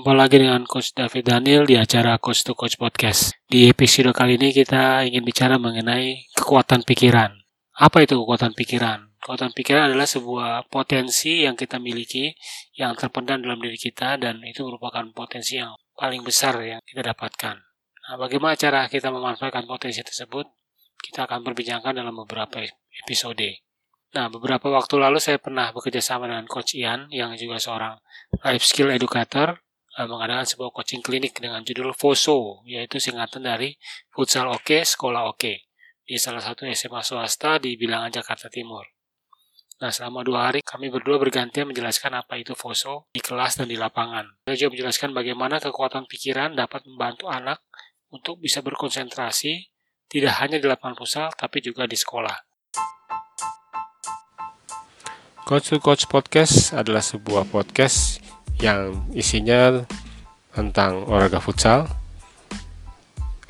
Jumpa lagi dengan Coach David Daniel di acara Coach to Coach Podcast. Di episode kali ini kita ingin bicara mengenai kekuatan pikiran. Apa itu kekuatan pikiran? Kekuatan pikiran adalah sebuah potensi yang kita miliki yang terpendam dalam diri kita dan itu merupakan potensi yang paling besar yang kita dapatkan. Nah, bagaimana cara kita memanfaatkan potensi tersebut? Kita akan perbincangkan dalam beberapa episode. Nah, beberapa waktu lalu saya pernah bekerja sama dengan Coach Ian yang juga seorang life skill educator eh, mengadakan sebuah coaching klinik dengan judul FOSO, yaitu singkatan dari Futsal Oke, Sekolah Oke, di salah satu SMA swasta di Bilangan Jakarta Timur. Nah, selama dua hari kami berdua bergantian menjelaskan apa itu FOSO di kelas dan di lapangan. Saya juga menjelaskan bagaimana kekuatan pikiran dapat membantu anak untuk bisa berkonsentrasi tidak hanya di lapangan futsal tapi juga di sekolah. Coach to Coach Podcast adalah sebuah podcast yang isinya tentang olahraga futsal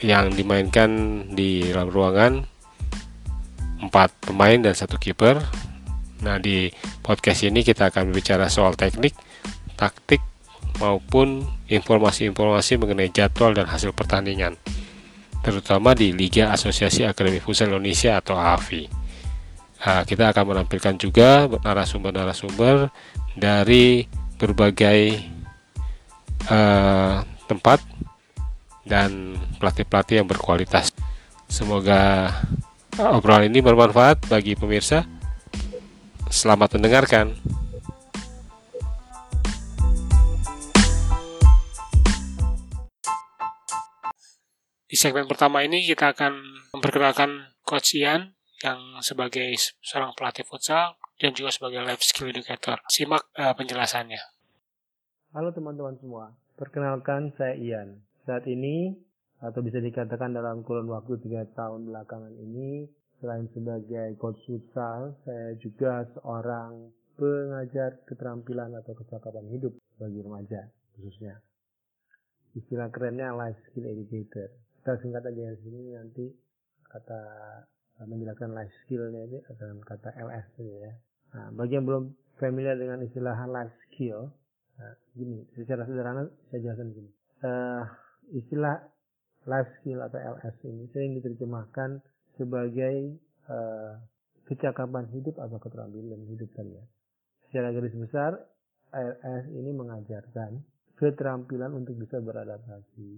yang dimainkan di dalam ruangan empat pemain dan satu kiper. Nah di podcast ini kita akan berbicara soal teknik, taktik maupun informasi-informasi mengenai jadwal dan hasil pertandingan, terutama di Liga Asosiasi Akademi Futsal Indonesia atau AFI. Nah, kita akan menampilkan juga narasumber-narasumber dari berbagai uh, tempat dan pelatih-pelatih yang berkualitas. Semoga obrolan ini bermanfaat bagi pemirsa. Selamat mendengarkan. Di segmen pertama ini kita akan memperkenalkan Coach Ian yang sebagai seorang pelatih futsal dan juga sebagai life skill educator. Simak uh, penjelasannya. Halo teman-teman semua, perkenalkan saya Ian. Saat ini atau bisa dikatakan dalam kurun waktu tiga tahun belakangan ini, selain sebagai coach futsal, saya juga seorang pengajar keterampilan atau kecakapan hidup bagi remaja khususnya. Istilah kerennya life skill educator. Kita singkat aja di sini nanti kata menjelaskan life skillnya ini dengan kata LS ya. Nah, bagi yang belum familiar dengan istilah life skill, nah, gini, secara sederhana saya jelaskan gini. Uh, istilah life skill atau LS ini sering diterjemahkan sebagai uh, kecakapan hidup atau keterampilan hidup tadi ya. Secara garis besar, LS ini mengajarkan keterampilan untuk bisa beradaptasi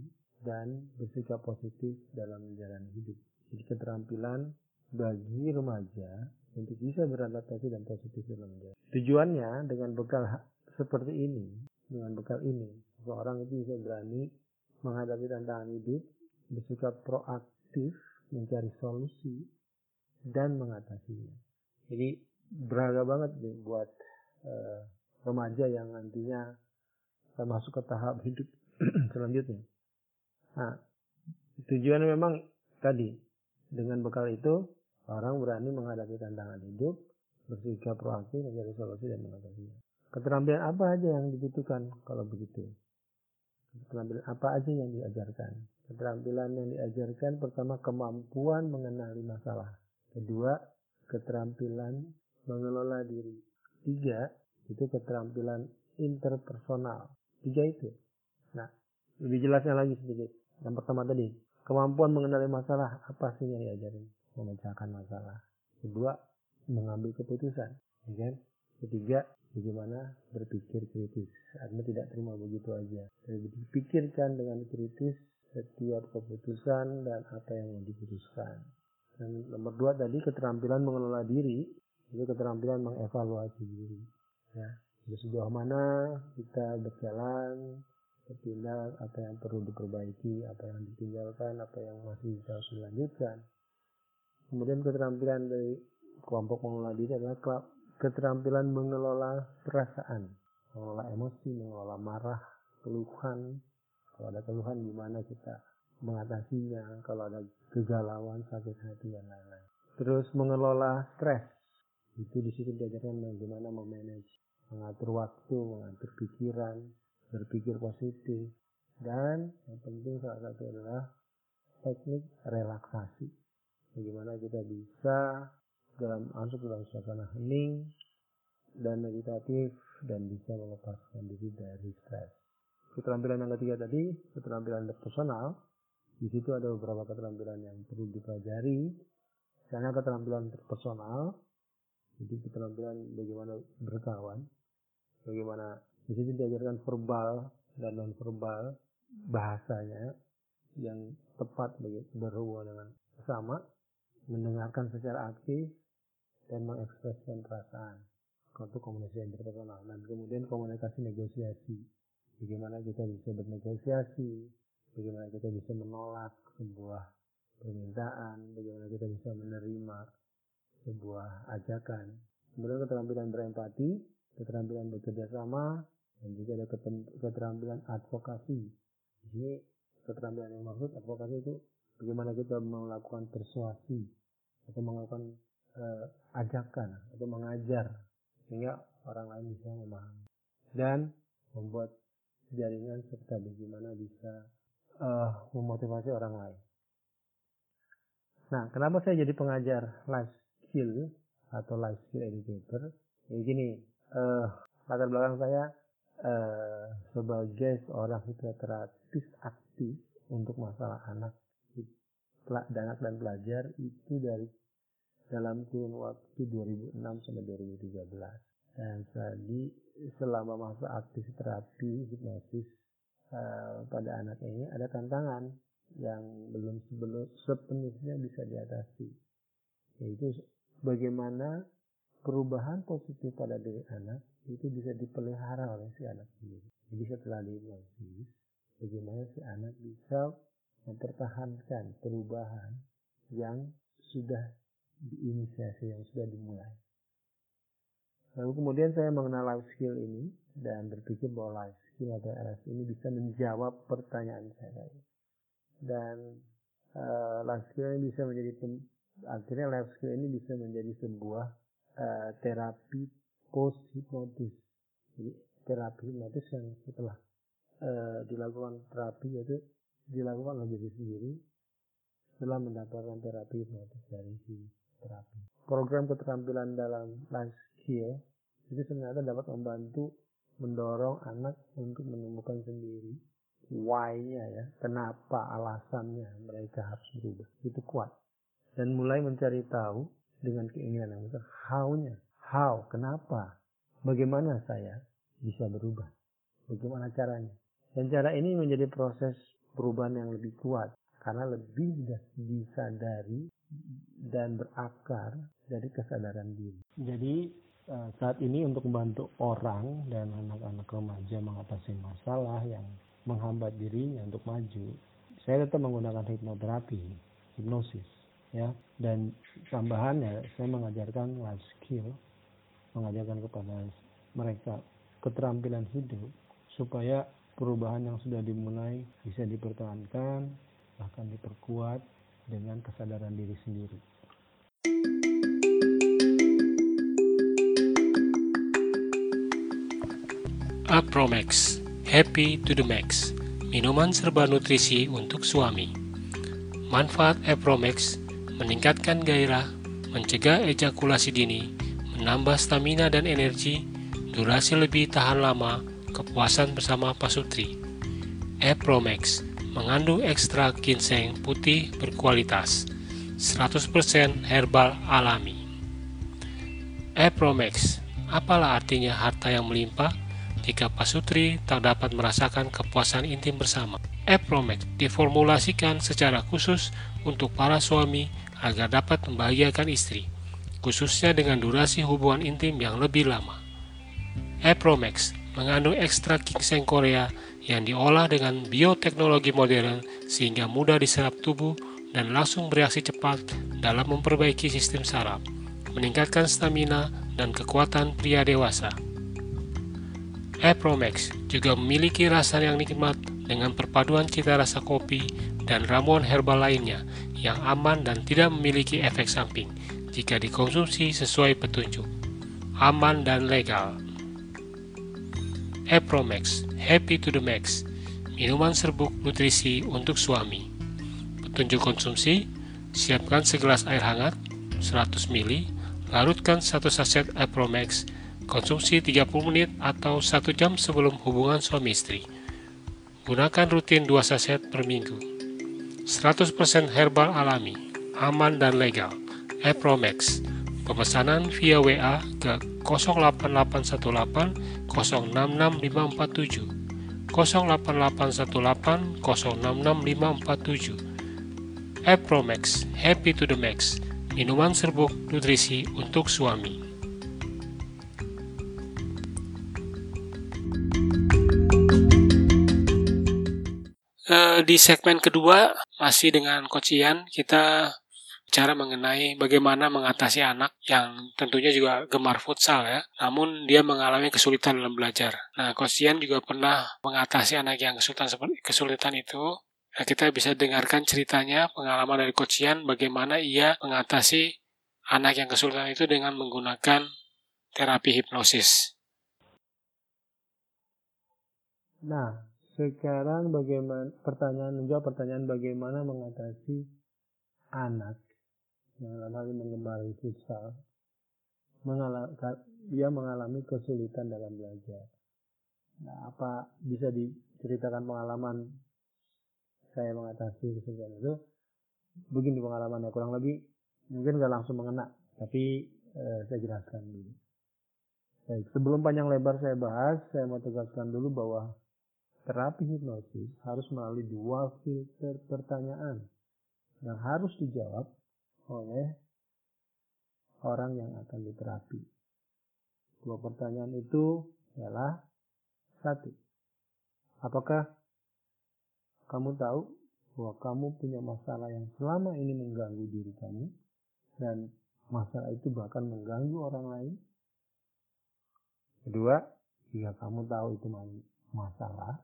dan bersikap positif dalam menjalani hidup. Jadi keterampilan bagi remaja untuk bisa beradaptasi dan positif dalam. Tujuannya dengan bekal seperti ini, dengan bekal ini, seorang itu bisa berani menghadapi tantangan hidup, bersikap proaktif, mencari solusi, dan mengatasinya. Jadi berharga banget nih buat uh, remaja yang nantinya masuk ke tahap hidup selanjutnya. Nah, tujuannya memang tadi dengan bekal itu Orang berani menghadapi tantangan hidup, bersikap proaktif, mencari solusi dan mengatasinya. Keterampilan apa aja yang dibutuhkan kalau begitu? Keterampilan apa aja yang diajarkan? Keterampilan yang diajarkan pertama kemampuan mengenali masalah. Kedua, keterampilan mengelola diri. Tiga, itu keterampilan interpersonal. Tiga itu. Nah, lebih jelasnya lagi sedikit. Yang pertama tadi, kemampuan mengenali masalah apa sih yang diajarin? Memecahkan masalah. Kedua, mengambil keputusan. Ya kan? Ketiga, bagaimana berpikir kritis. Anda tidak terima begitu aja. Jadi dipikirkan dengan kritis setiap keputusan dan apa yang mau diputuskan. Dan nomor dua tadi keterampilan mengelola diri, itu keterampilan mengevaluasi diri. Ya, sejauh mana kita berjalan, bertindak, apa yang perlu diperbaiki, apa yang ditinggalkan, apa yang masih bisa dilanjutkan. Kemudian keterampilan dari kelompok mengelola diri adalah keterampilan mengelola perasaan, mengelola emosi, mengelola marah, keluhan. Kalau ada keluhan gimana kita mengatasinya, kalau ada kegalauan, sakit hati dan lain-lain. Terus mengelola stres. Itu di situ diajarkan bagaimana memanage, mengatur waktu, mengatur pikiran, berpikir positif. Dan yang penting salah satu adalah teknik relaksasi bagaimana kita bisa dalam masuk dalam suasana hening dan meditatif dan bisa melepaskan diri dari stres. keterampilan yang ketiga tadi, keterampilan interpersonal, di situ ada beberapa keterampilan yang perlu dipelajari. Karena keterampilan interpersonal, jadi keterampilan bagaimana berkawan, bagaimana di situ diajarkan verbal dan non verbal bahasanya yang tepat berhubungan dengan sesama, mendengarkan secara aktif dan mengekspresikan perasaan. Untuk komunikasi interpersonal dan kemudian komunikasi negosiasi. Bagaimana kita bisa bernegosiasi, bagaimana kita bisa menolak sebuah permintaan, bagaimana kita bisa menerima sebuah ajakan. Kemudian keterampilan berempati, keterampilan bekerja sama, dan juga ada keterampilan advokasi. Di keterampilan yang maksud advokasi itu bagaimana kita melakukan persuasi atau melakukan uh, ajakan atau mengajar sehingga orang lain bisa memahami dan membuat jaringan serta bagaimana bisa uh, memotivasi orang lain. Nah, kenapa saya jadi pengajar life skill atau life skill educator? Ya gini, uh, latar belakang saya uh, sebagai seorang hipnoterapis aktif untuk masalah anak anak dan pelajar itu dari dalam kurun waktu 2006 sampai 2013 dan tadi selama masa aktif terapi hipnosis uh, pada anak ini ada tantangan yang belum sebelum sepenuhnya bisa diatasi. Yaitu bagaimana perubahan positif pada diri anak itu bisa dipelihara oleh si anak sendiri jadi setelah dihipnosis bagaimana si anak bisa mempertahankan perubahan yang sudah diinisiasi yang sudah dimulai Lalu kemudian saya mengenal life skill ini dan berpikir bahwa life skill atau LS ini bisa menjawab pertanyaan saya. Dan uh, life skill ini bisa menjadi akhirnya life skill ini bisa menjadi sebuah uh, terapi post hipnotis. Jadi terapi hipnotis yang setelah uh, dilakukan terapi yaitu dilakukan oleh diri sendiri setelah mendapatkan terapi hipnotis dari si terapi. Program keterampilan dalam life skill itu sebenarnya dapat membantu mendorong anak untuk menemukan sendiri why-nya ya, kenapa alasannya mereka harus berubah. Itu kuat. Dan mulai mencari tahu dengan keinginan yang besar, how-nya, how, kenapa, bagaimana saya bisa berubah, bagaimana caranya. Dan cara ini menjadi proses perubahan yang lebih kuat karena lebih disadari dan berakar dari kesadaran diri. Jadi Eh, saat ini untuk membantu orang dan anak-anak remaja mengatasi masalah yang menghambat dirinya untuk maju, saya tetap menggunakan hipnoterapi, hipnosis, ya. Dan tambahannya saya mengajarkan life skill, mengajarkan kepada mereka keterampilan hidup supaya perubahan yang sudah dimulai bisa dipertahankan bahkan diperkuat dengan kesadaran diri sendiri. Apromax Happy to the Max Minuman serba nutrisi untuk suami Manfaat Apromax Meningkatkan gairah Mencegah ejakulasi dini Menambah stamina dan energi Durasi lebih tahan lama Kepuasan bersama pasutri Apromax Mengandung ekstrak ginseng putih berkualitas 100% herbal alami Apromax Apalah artinya harta yang melimpah? jika pasutri tak dapat merasakan kepuasan intim bersama. Epromex diformulasikan secara khusus untuk para suami agar dapat membahagiakan istri, khususnya dengan durasi hubungan intim yang lebih lama. Epromex mengandung ekstrak ginseng Korea yang diolah dengan bioteknologi modern sehingga mudah diserap tubuh dan langsung bereaksi cepat dalam memperbaiki sistem saraf, meningkatkan stamina dan kekuatan pria dewasa. Apromax juga memiliki rasa yang nikmat dengan perpaduan cita rasa kopi dan ramuan herbal lainnya yang aman dan tidak memiliki efek samping jika dikonsumsi sesuai petunjuk. Aman dan legal. Apromax, Happy to the Max, minuman serbuk nutrisi untuk suami. Petunjuk konsumsi, siapkan segelas air hangat 100 ml, larutkan satu saset Apromax Konsumsi 30 menit atau 1 jam sebelum hubungan suami istri. Gunakan rutin 2 saset per minggu. 100% herbal alami, aman dan legal. Epromax. Pemesanan via WA ke 08818 066547 08818 066547 Epromax Happy to the Max. Minuman serbuk nutrisi untuk suami. Eh, di segmen kedua masih dengan Coach Ian kita bicara mengenai bagaimana mengatasi anak yang tentunya juga gemar futsal ya, namun dia mengalami kesulitan dalam belajar. Nah, Coach Ian juga pernah mengatasi anak yang kesulitan seperti kesulitan itu. Nah, kita bisa dengarkan ceritanya, pengalaman dari Coach Ian bagaimana ia mengatasi anak yang kesulitan itu dengan menggunakan terapi hipnosis. Nah, sekarang bagaimana pertanyaan menjawab pertanyaan bagaimana mengatasi anak yang dalam hal ini mengemari futsal mengalami, dia mengalami kesulitan dalam belajar. Nah, apa bisa diceritakan pengalaman saya mengatasi kesulitan itu? Begini pengalamannya kurang lebih mungkin nggak langsung mengena, tapi eh, saya jelaskan dulu. Baik, sebelum panjang lebar saya bahas, saya mau tegaskan dulu bahwa Terapi hipnosis harus melalui dua filter pertanyaan yang harus dijawab oleh orang yang akan diterapi. Dua pertanyaan itu adalah satu, apakah kamu tahu bahwa kamu punya masalah yang selama ini mengganggu diri kamu dan masalah itu bahkan mengganggu orang lain? Kedua, jika kamu tahu itu masalah,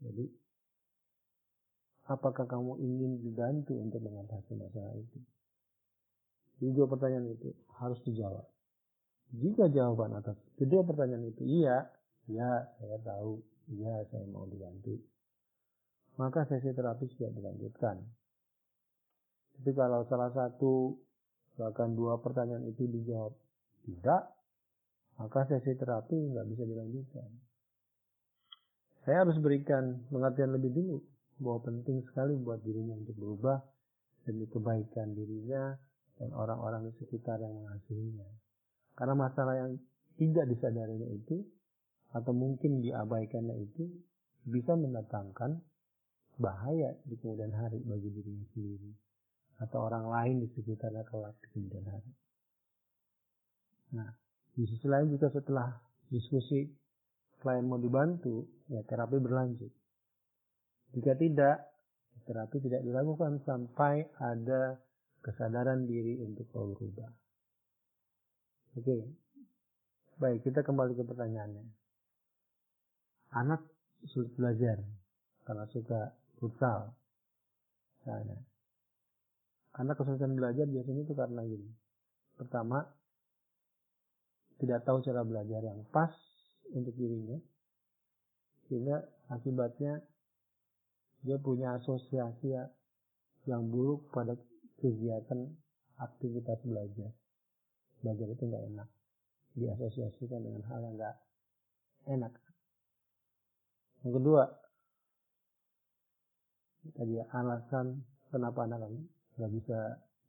jadi, apakah kamu ingin dibantu untuk mengatasi masalah itu? Jadi dua pertanyaan itu harus dijawab. Jika jawaban atas kedua pertanyaan itu iya, ya saya tahu, iya saya mau dibantu. Maka sesi terapi sudah dilanjutkan. Tapi kalau salah satu bahkan dua pertanyaan itu dijawab tidak, maka sesi terapi nggak bisa dilanjutkan. Saya harus berikan pengertian lebih dulu bahwa penting sekali buat dirinya untuk berubah demi kebaikan dirinya dan orang-orang di sekitar yang mengasihinya. Karena masalah yang tidak disadarinya itu atau mungkin diabaikannya itu bisa mendatangkan bahaya di kemudian hari bagi dirinya sendiri atau orang lain di sekitarnya kelak di kemudian hari. Nah, di sisi lain juga setelah diskusi klien mau dibantu, ya terapi berlanjut. Jika tidak, terapi tidak dilakukan sampai ada kesadaran diri untuk berubah. Oke, baik kita kembali ke pertanyaannya. Anak sulit belajar karena suka futsal. Misalnya. Karena kesulitan belajar biasanya itu karena gini. Pertama, tidak tahu cara belajar yang pas untuk dirinya sehingga akibatnya dia punya asosiasi yang buruk pada kegiatan aktivitas belajar. Belajar itu nggak enak. Diasosiasikan dengan hal yang nggak enak. Yang kedua tadi alasan kenapa anak nggak bisa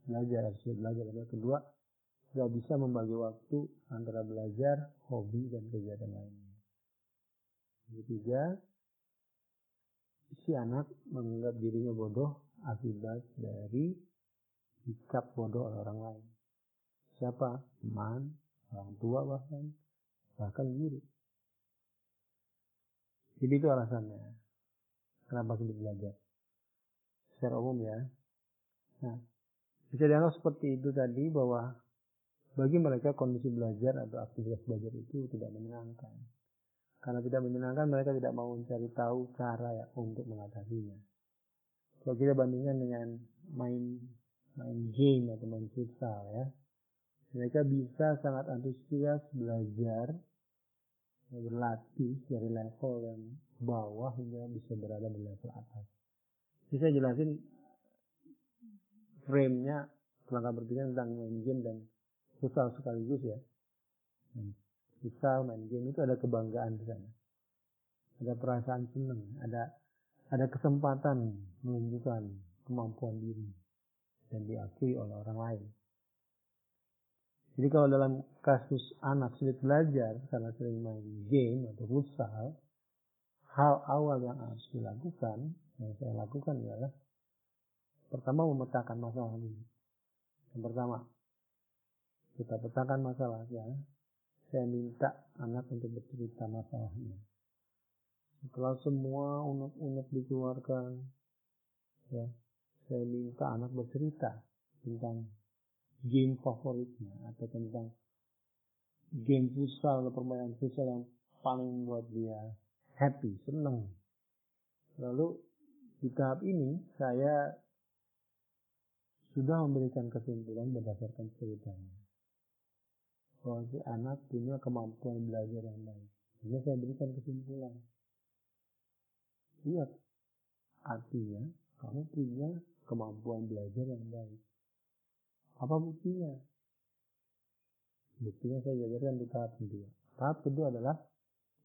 belajar harus belajar. Yang kedua nggak bisa membagi waktu antara belajar, hobi, dan kegiatan lainnya. Ketiga, si anak menganggap dirinya bodoh akibat dari sikap bodoh oleh orang lain. Siapa? Teman, orang tua bahkan, bahkan guru. Jadi itu alasannya. Kenapa sulit belajar? Secara umum ya. Nah, bisa dianggap seperti itu tadi bahwa bagi mereka kondisi belajar atau aktivitas belajar itu tidak menyenangkan. Karena tidak menyenangkan mereka tidak mau mencari tahu cara ya untuk mengatasinya. Kalau kita bandingkan dengan main main game atau main futsal ya, mereka bisa sangat antusias belajar berlatih dari level yang bawah hingga bisa berada di level atas. Bisa jelasin frame-nya langkah berpikir tentang main game dan futsal sekaligus ya futsal main game itu ada kebanggaan di sana ada perasaan senang, ada ada kesempatan menunjukkan kemampuan diri dan diakui oleh orang lain. Jadi kalau dalam kasus anak sulit belajar karena sering main game atau futsal, hal awal yang harus dilakukan, yang saya lakukan ialah pertama memetakan masalah ini. Yang pertama, kita petakan masalahnya. Saya minta anak untuk bercerita masalahnya. Setelah semua unek-unek dikeluarkan, ya, saya minta anak bercerita tentang game favoritnya atau tentang game futsal atau permainan futsal yang paling membuat dia happy, senang. Lalu di tahap ini saya sudah memberikan kesimpulan berdasarkan ceritanya. Bahwa si anak punya kemampuan belajar yang baik. Jadi saya berikan kesimpulan. Lihat, artinya kamu punya kemampuan belajar yang baik. Apa buktinya? Buktinya saya jabarkan di tahap kedua. Tahap kedua adalah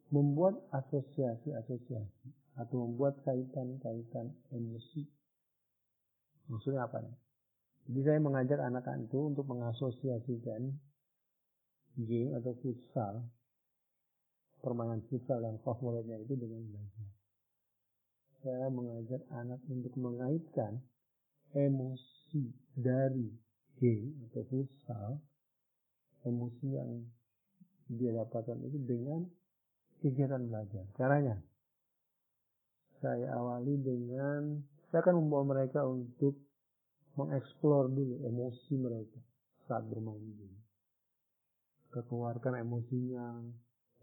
membuat asosiasi-asosiasi atau membuat kaitan-kaitan emosi. Maksudnya apa nih? Jadi saya mengajak anak-anak itu untuk mengasosiasikan game atau futsal, permainan futsal yang favoritnya itu dengan belajar. Saya mengajak anak untuk mengaitkan emosi dari game atau futsal, emosi yang dia dapatkan itu dengan kegiatan belajar. Caranya, saya awali dengan, saya akan membawa mereka untuk mengeksplor dulu emosi mereka saat bermain game. Kekeluarkan emosinya,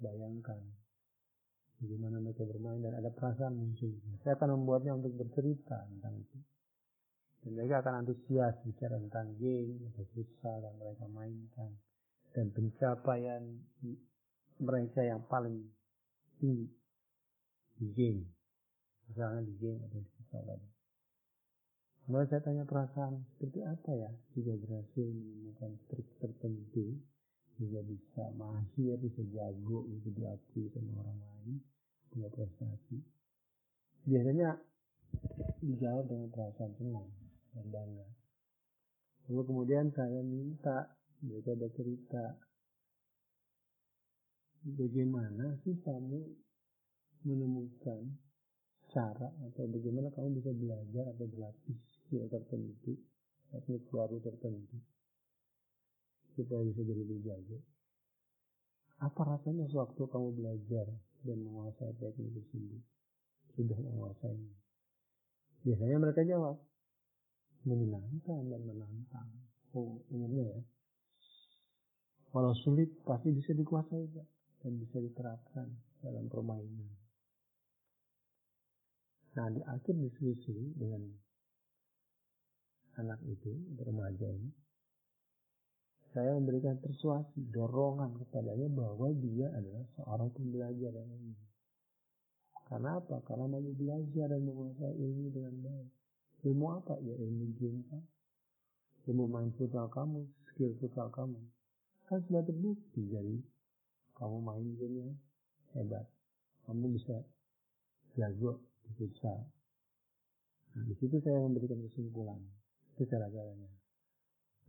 bayangkan bagaimana mereka bermain dan ada perasaan muncul. Saya akan membuatnya untuk bercerita tentang itu. Dan mereka akan antusias bicara tentang game atau futsal yang mereka mainkan. Dan pencapaian mereka yang paling tinggi di game. Misalnya di game atau di futsal tadi. Kemudian saya tanya perasaan seperti apa ya jika berhasil menemukan trik tertentu juga bisa mahir, bisa jago, bisa diakui sama orang lain, punya prestasi. Biasanya dijawab dengan perasaan senang dan bangga. Lalu kemudian saya minta mereka bercerita bagaimana sih kamu menemukan cara atau bagaimana kamu bisa belajar atau berlatih skill tertentu, teknik baru tertentu supaya bisa jadi lebih jago. Apa rasanya sewaktu kamu belajar dan menguasai teknik tersebut? Sudah menguasainya. Biasanya mereka jawab, menyenangkan dan menantang. Oh, umumnya ya. Walau sulit, pasti bisa dikuasai Pak. dan bisa diterapkan dalam permainan. Nah, di akhir diskusi dengan anak itu, remaja ini, saya memberikan persuasi, dorongan kepadanya bahwa dia adalah seorang pembelajar yang ini. Karena apa? Karena mau belajar dan menguasai ilmu dengan baik. Ilmu apa? Ya ilmu kan? Ilmu main futsal kamu, skill futsal kamu. Kan sudah terbukti jadi kamu main game yang hebat. Kamu bisa jago di futsal. Nah, di situ saya memberikan kesimpulan. Itu cara-caranya.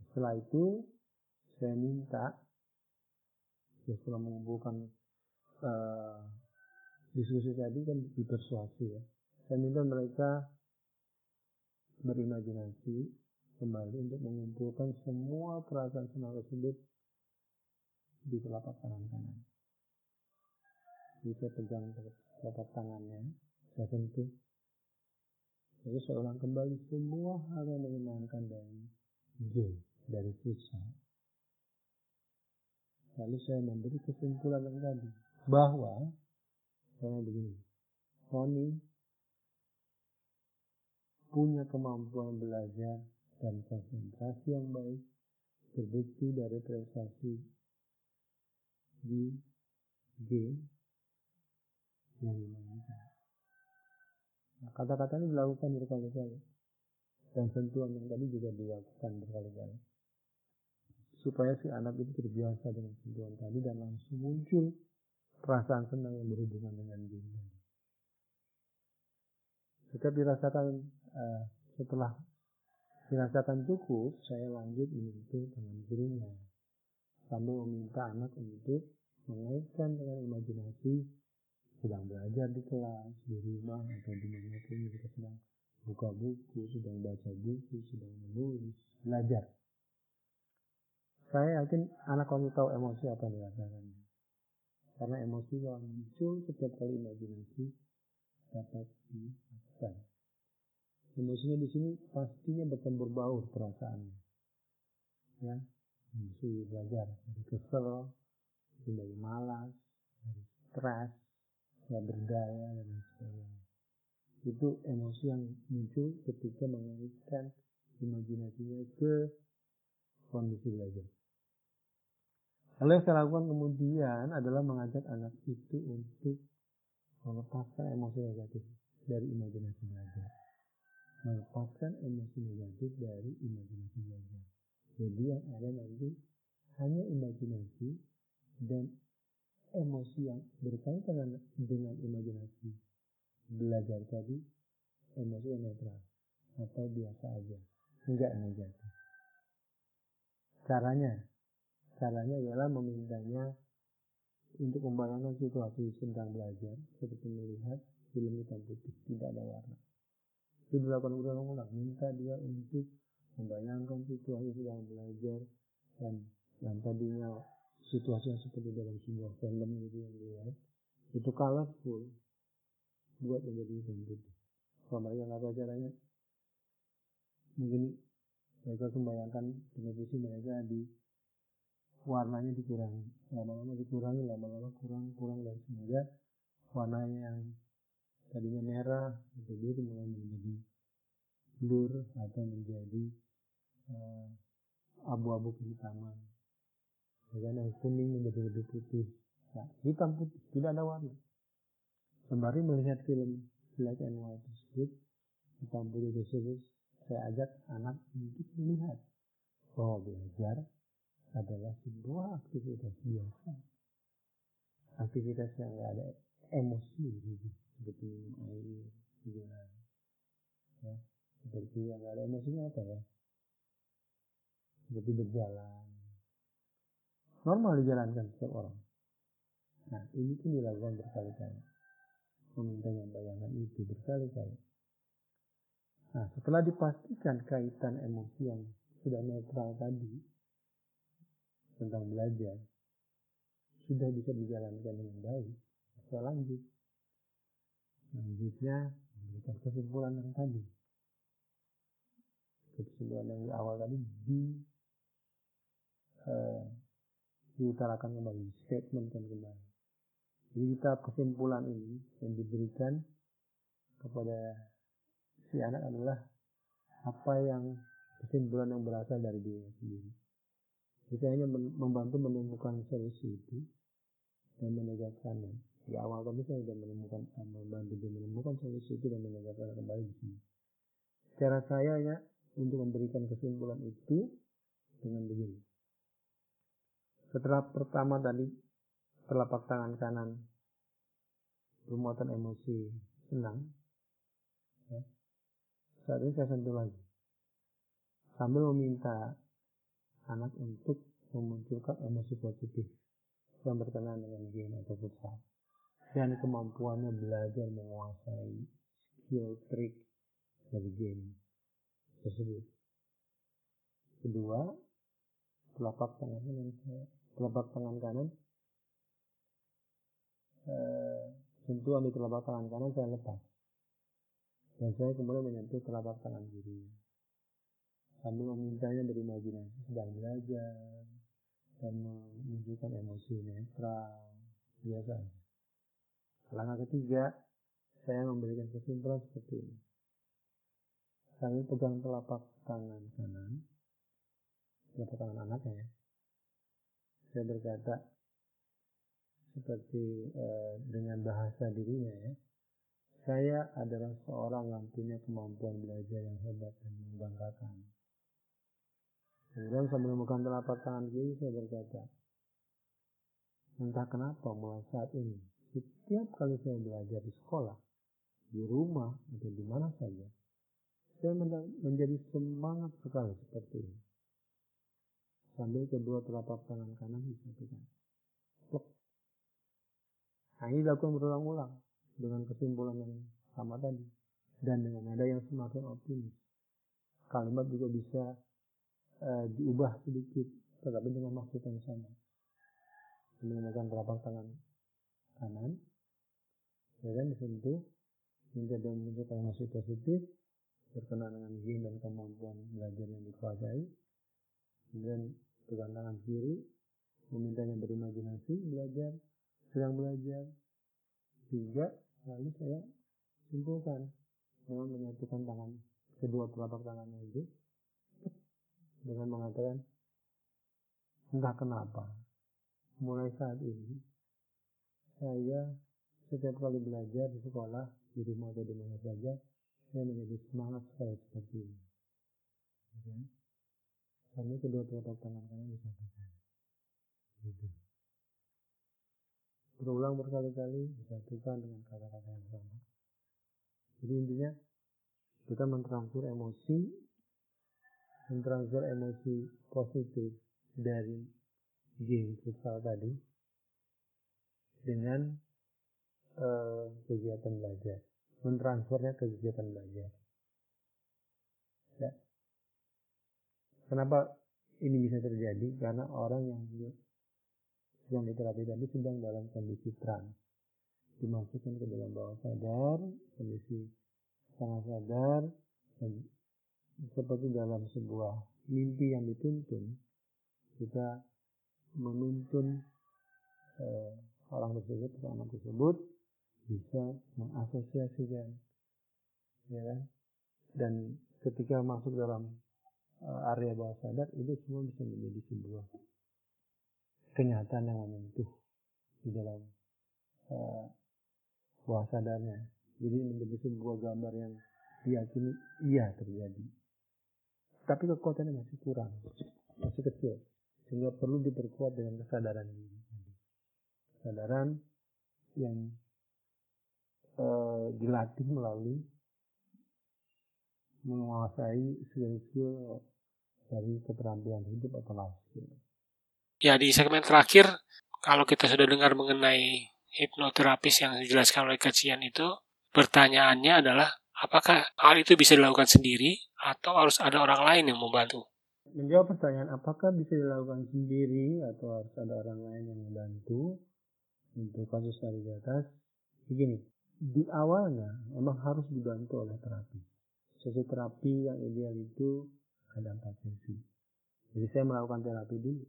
Setelah itu, saya minta, ya setelah mengumpulkan uh, diskusi tadi kan dipersuasi ya. Saya minta mereka berimajinasi kembali untuk mengumpulkan semua perasaan senang tersebut di telapak tangan kanan. Jadi saya pegang telapak tangannya, saya sentuh. Lalu saya ulang kembali semua hal yang menyenangkan dari G, dari futsal. Lalu saya memberi kesimpulan yang tadi, bahwa saya begini, Tony punya kemampuan belajar dan konsentrasi yang baik terbukti dari prestasi di G yang dimainkan. Nah, kata-kata ini dilakukan berkali-kali dan sentuhan yang tadi juga dilakukan berkali-kali supaya si anak itu terbiasa dengan sentuhan tadi dan langsung muncul perasaan senang yang berhubungan dengan tadi. Setiap dirasakan uh, setelah dirasakan cukup, saya lanjut menyentuh tangan kirinya sambil meminta anak untuk mengaitkan dengan imajinasi sedang belajar di kelas, di rumah, atau di mana pun kita sedang buka buku, sedang baca buku, sedang menulis, belajar. Saya yakin anak kamu tahu emosi apa yang dirasakannya. Karena emosi yang muncul setiap kali imajinasi dapat dilakukan. Emosinya di sini pastinya bertempur baur perasaannya. Ya, emosi belajar dari kesel, dari malas, dari stres, nggak berdaya dan sebagainya. Itu emosi yang muncul ketika mengaitkan imajinasinya ke kondisi belajar. Lalu yang saya lakukan kemudian adalah mengajak anak itu untuk melepaskan emosi negatif dari imajinasi belajar. Melepaskan emosi negatif dari imajinasi belajar. Jadi yang ada nanti hanya imajinasi dan emosi yang berkaitan dengan imajinasi belajar tadi emosi yang netral atau biasa aja enggak negatif caranya caranya ialah memintanya untuk membayangkan situasi sedang belajar seperti melihat film hitam putih tidak ada warna. Itu dilakukan ulang-ulang. Minta dia untuk membayangkan situasi sedang belajar dan yang tadinya situasi yang seperti dalam sebuah film gitu yang dilihat itu colorful buat menjadi hitam putih. Kalau mereka nggak tahu caranya mungkin mereka membayangkan televisi mereka di warnanya dikurangi lama-lama dikurangi lama-lama kurang kurang dan sehingga warnanya yang tadinya merah atau biru mulai menjadi blur atau menjadi uh, abu-abu kehitaman dengan yang kuning menjadi lebih putih. Nah, hitam putih, tidak ada warna. Sembari melihat film black and white tersebut, hitam putih tersebut, saya ajak anak untuk melihat bahwa belajar adalah sebuah aktivitas biasa. Aktivitas yang tidak ada emosi gitu, seperti air, jalan. Ya, seperti yang tidak ada emosinya apa ya? Seperti berjalan, normal dijalankan setiap orang. Nah, ini pun dilakukan berkali-kali. Meminta yang bayangan itu berkali-kali. Nah, setelah dipastikan kaitan emosi yang sudah netral tadi tentang belajar sudah bisa dijalankan dengan baik, saya lanjut. Selanjutnya memberikan kesimpulan yang tadi. Kesimpulan yang di awal tadi di uh, diutarakan kembali, statementkan kembali. Jadi kita kesimpulan ini yang diberikan kepada si anak adalah apa yang kesimpulan yang berasal dari dirinya sendiri. Kita hanya membantu menemukan solusi itu dan menegakkannya. Di awal tadi saya sudah menemukan, eh, membantu dia menemukan solusi itu dan menegakkan kembali di sini. Cara saya ya untuk memberikan kesimpulan itu dengan begini. Setelah pertama tadi telapak tangan kanan bermuatan emosi senang, ya, saat ini saya sentuh lagi sambil meminta anak untuk memunculkan emosi positif yang berkenaan dengan game atau futsal dan kemampuannya belajar menguasai skill trik dari game tersebut. Kedua, telapak tangan kanan telapak tangan kanan eh, sentuhan di telapak tangan kanan saya lepas. Dan saya kemudian menyentuh telapak tangan kiri sambil memintanya berimajinasi sedang belajar dan menunjukkan emosi netral biasa langkah ketiga saya memberikan kesimpulan seperti ini. Sambil pegang telapak tangan kanan telapak tangan anaknya ya. Saya berkata seperti uh, dengan bahasa dirinya ya saya adalah seorang yang punya kemampuan belajar yang hebat dan membanggakan kemudian saya menemukan telapak tangan kiri saya berkata entah kenapa mulai saat ini setiap kali saya belajar di sekolah di rumah atau di mana saja, saya menjadi semangat sekali seperti ini. Sambil kedua telapak tangan kanan disatukan. Nah ini dilakukan berulang-ulang dengan kesimpulan yang sama tadi dan dengan nada yang semakin optimis. Kalimat juga bisa uh, diubah sedikit, tetapi dengan maksud yang sama. Menggunakan telapak tangan kanan, ya kan disentuh, minta dan menunjukkan emosi positif, berkenaan dengan gain dan kemampuan belajar yang dikuasai, kemudian pegang tangan kiri, memintanya berimajinasi, belajar, sedang belajar. Tiga, lalu saya simpulkan dengan menyatukan tangan kedua telapak tangannya itu dengan mengatakan entah kenapa mulai saat ini saya setiap kali belajar di sekolah di rumah atau di mana saja saya menjadi semangat sekali seperti ini. Ya. sampai kedua telapak tangan kanan disatukan gitu. Berulang berkali-kali disatukan dengan kata-kata yang sama. Jadi intinya kita mentransfer emosi mentransfer emosi positif dari game futsal tadi dengan uh, kegiatan belajar mentransfernya ke kegiatan belajar. Ya. kenapa ini bisa terjadi? Karena orang yang yang diterapi tadi sedang dalam kondisi trans. Dimasukkan ke dalam bawah sadar kondisi sangat sadar seperti dalam sebuah mimpi yang dituntun kita menuntun eh, orang tersebut atau anak tersebut bisa mengasosiasikan ya kan dan ketika masuk dalam uh, area bawah sadar itu semua bisa menjadi sebuah kenyataan yang menyentuh di dalam uh, bawah sadarnya. Jadi menjadi sebuah gambar yang diyakini iya terjadi. Tapi kekuatannya masih kurang, masih kecil. Sehingga perlu diperkuat dengan kesadaran diri. Kesadaran yang uh, dilatih melalui menguasai skill-skill dari keterampilan hidup atau life skill. Ya, di segmen terakhir, kalau kita sudah dengar mengenai hipnoterapis yang dijelaskan oleh kajian itu, pertanyaannya adalah apakah hal itu bisa dilakukan sendiri atau harus ada orang lain yang membantu? Menjawab pertanyaan apakah bisa dilakukan sendiri atau harus ada orang lain yang membantu untuk kasus tadi di atas, begini, di awalnya memang harus dibantu oleh terapi. Sesi terapi yang ideal itu ada empat sesi. Jadi saya melakukan terapi dulu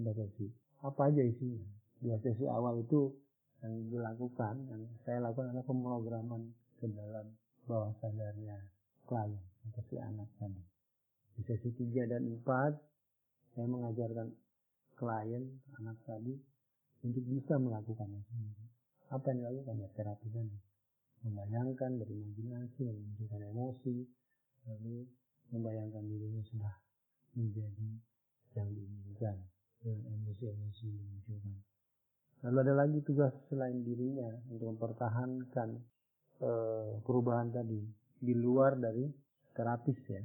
empat sesi. Apa aja isinya? Dua sesi awal itu yang dilakukan, yang saya lakukan adalah pemrograman ke dalam bawah sadarnya klien atau si anak tadi. Di sesi 3 dan 4, saya mengajarkan klien, anak tadi, untuk bisa melakukannya sendiri. Apa yang dilakukan ya terapi tadi? Membayangkan, berimajinasi, menunjukkan emosi, lalu membayangkan dirinya sudah menjadi yang diinginkan dengan emosi-emosi yang dimunculkan. Lalu ada lagi tugas selain dirinya untuk mempertahankan e, perubahan tadi di luar dari terapis ya,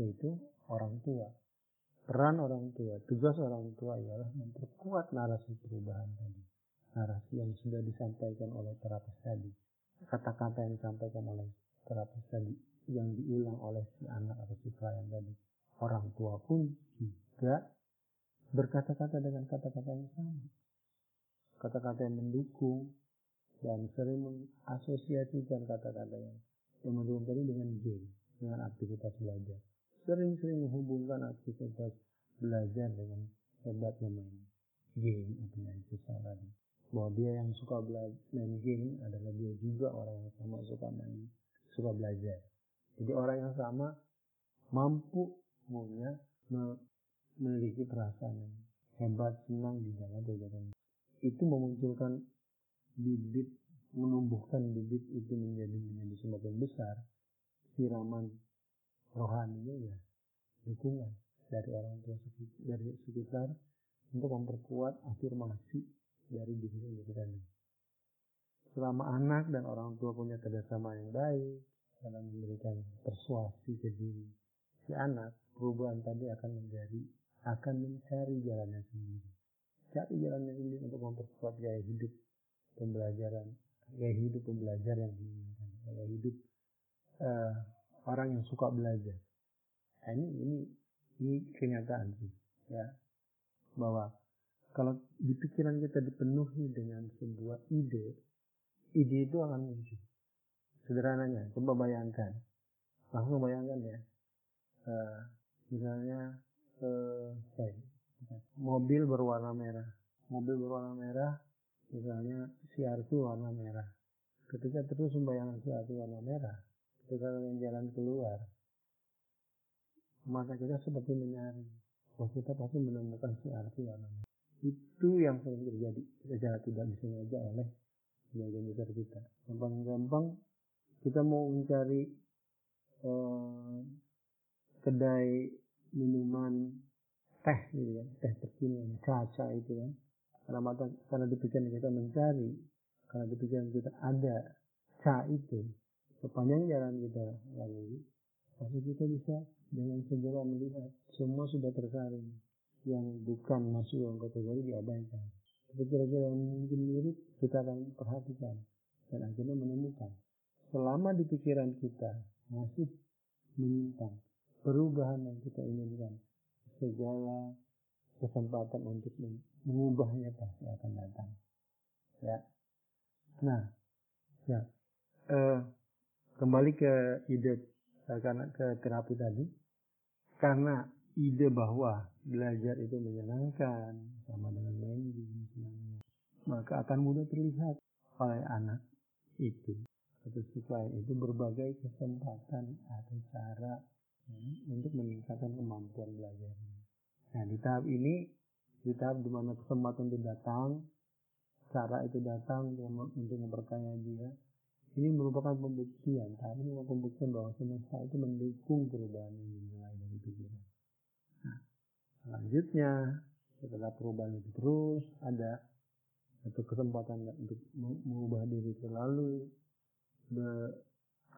yaitu orang tua. Peran orang tua, tugas orang tua ialah memperkuat narasi perubahan tadi. Narasi yang sudah disampaikan oleh terapis tadi. Kata-kata yang disampaikan oleh terapis tadi yang diulang oleh si anak atau si klien tadi. Orang tua pun juga berkata-kata dengan kata-kata yang sama kata-kata yang mendukung dan sering mengasosiasikan kata-kata yang yang mendukung tadi dengan game, dengan aktivitas belajar. Sering-sering menghubungkan aktivitas belajar dengan hebatnya main game atau main futsal tadi. Bahwa dia yang suka main game adalah dia juga orang yang sama suka main, suka belajar. Jadi orang yang sama mampu punya memiliki perasaan yang hebat, senang di dalam kegiatan itu memunculkan bibit menumbuhkan bibit itu menjadi menjadi semakin besar siraman rohaninya ya dukungan dari orang tua dari sekitar untuk memperkuat afirmasi dari diri sendiri selama anak dan orang tua punya kerjasama yang baik dalam memberikan persuasi ke diri si anak perubahan tadi akan menjadi akan mencari jalannya sendiri. Cari jalannya sendiri untuk memperkuat gaya hidup pembelajaran gaya hidup pembelajar yang diinginkan gaya hidup uh, orang yang suka belajar. Nah, ini ini ini kenyataan sih ya. Bahwa kalau di pikiran kita dipenuhi dengan sebuah ide ide itu akan muncul. Sederhananya coba bayangkan. Langsung bayangkan ya. Uh, misalnya uh, mobil berwarna merah. Mobil berwarna merah misalnya CRV warna merah. Ketika terus membayangkan CRV warna merah kalian jalan keluar mata kita seperti mencari bahwa kita pasti menemukan CRV warna merah itu yang sering terjadi. Secara tidak disengaja oleh sebagian besar kita. Gampang-gampang kita mau mencari eh, kedai minuman teh gitu kan. Teh terkini caca itu kan. Karena mata karena di pikiran kita mencari karena di pikiran kita ada ca itu sepanjang jalan kita lalui pasti kita bisa dengan segera melihat semua sudah tersaring yang bukan masuk dalam kategori diabaikan tapi kira-kira yang mungkin mirip kita akan perhatikan dan akhirnya menemukan selama di pikiran kita masih menyimpang perubahan yang kita inginkan segala kesempatan untuk mengubahnya pasti akan datang. Ya. Nah, ya. Uh, kembali ke ide uh, karena ke terapi tadi, karena ide bahwa belajar itu menyenangkan sama dengan main game, maka akan mudah terlihat oleh anak itu atau si klien itu berbagai kesempatan atau cara untuk meningkatkan kemampuan belajarnya. Nah, di tahap ini, di tahap di mana kesempatan itu datang, cara itu datang untuk memperkaya dia, ini merupakan pembuktian, tapi merupakan pembuktian bahwa semesta itu mendukung perubahan yang dimulai dari pikiran. Nah, selanjutnya, setelah perubahan itu terus ada satu kesempatan untuk mengubah diri terlalu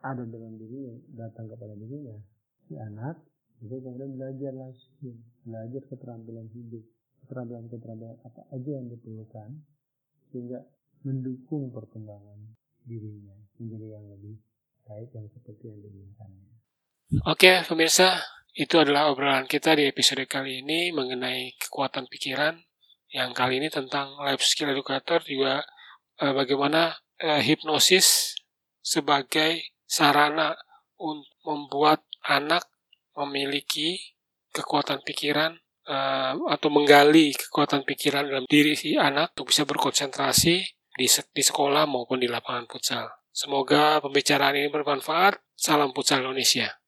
ada dalam dirinya, datang kepada dirinya, si anak itu kemudian belajar langsung belajar keterampilan hidup keterampilan keterampilan apa aja yang diperlukan sehingga mendukung perkembangan dirinya menjadi yang lebih baik yang seperti yang diinginkannya. Oke, pemirsa, itu adalah obrolan kita di episode kali ini mengenai kekuatan pikiran yang kali ini tentang life skill educator juga eh, bagaimana eh, hipnosis sebagai sarana untuk membuat anak memiliki kekuatan pikiran uh, atau menggali kekuatan pikiran dalam diri si anak untuk bisa berkonsentrasi di, di sekolah maupun di lapangan futsal. Semoga pembicaraan ini bermanfaat. Salam futsal Indonesia.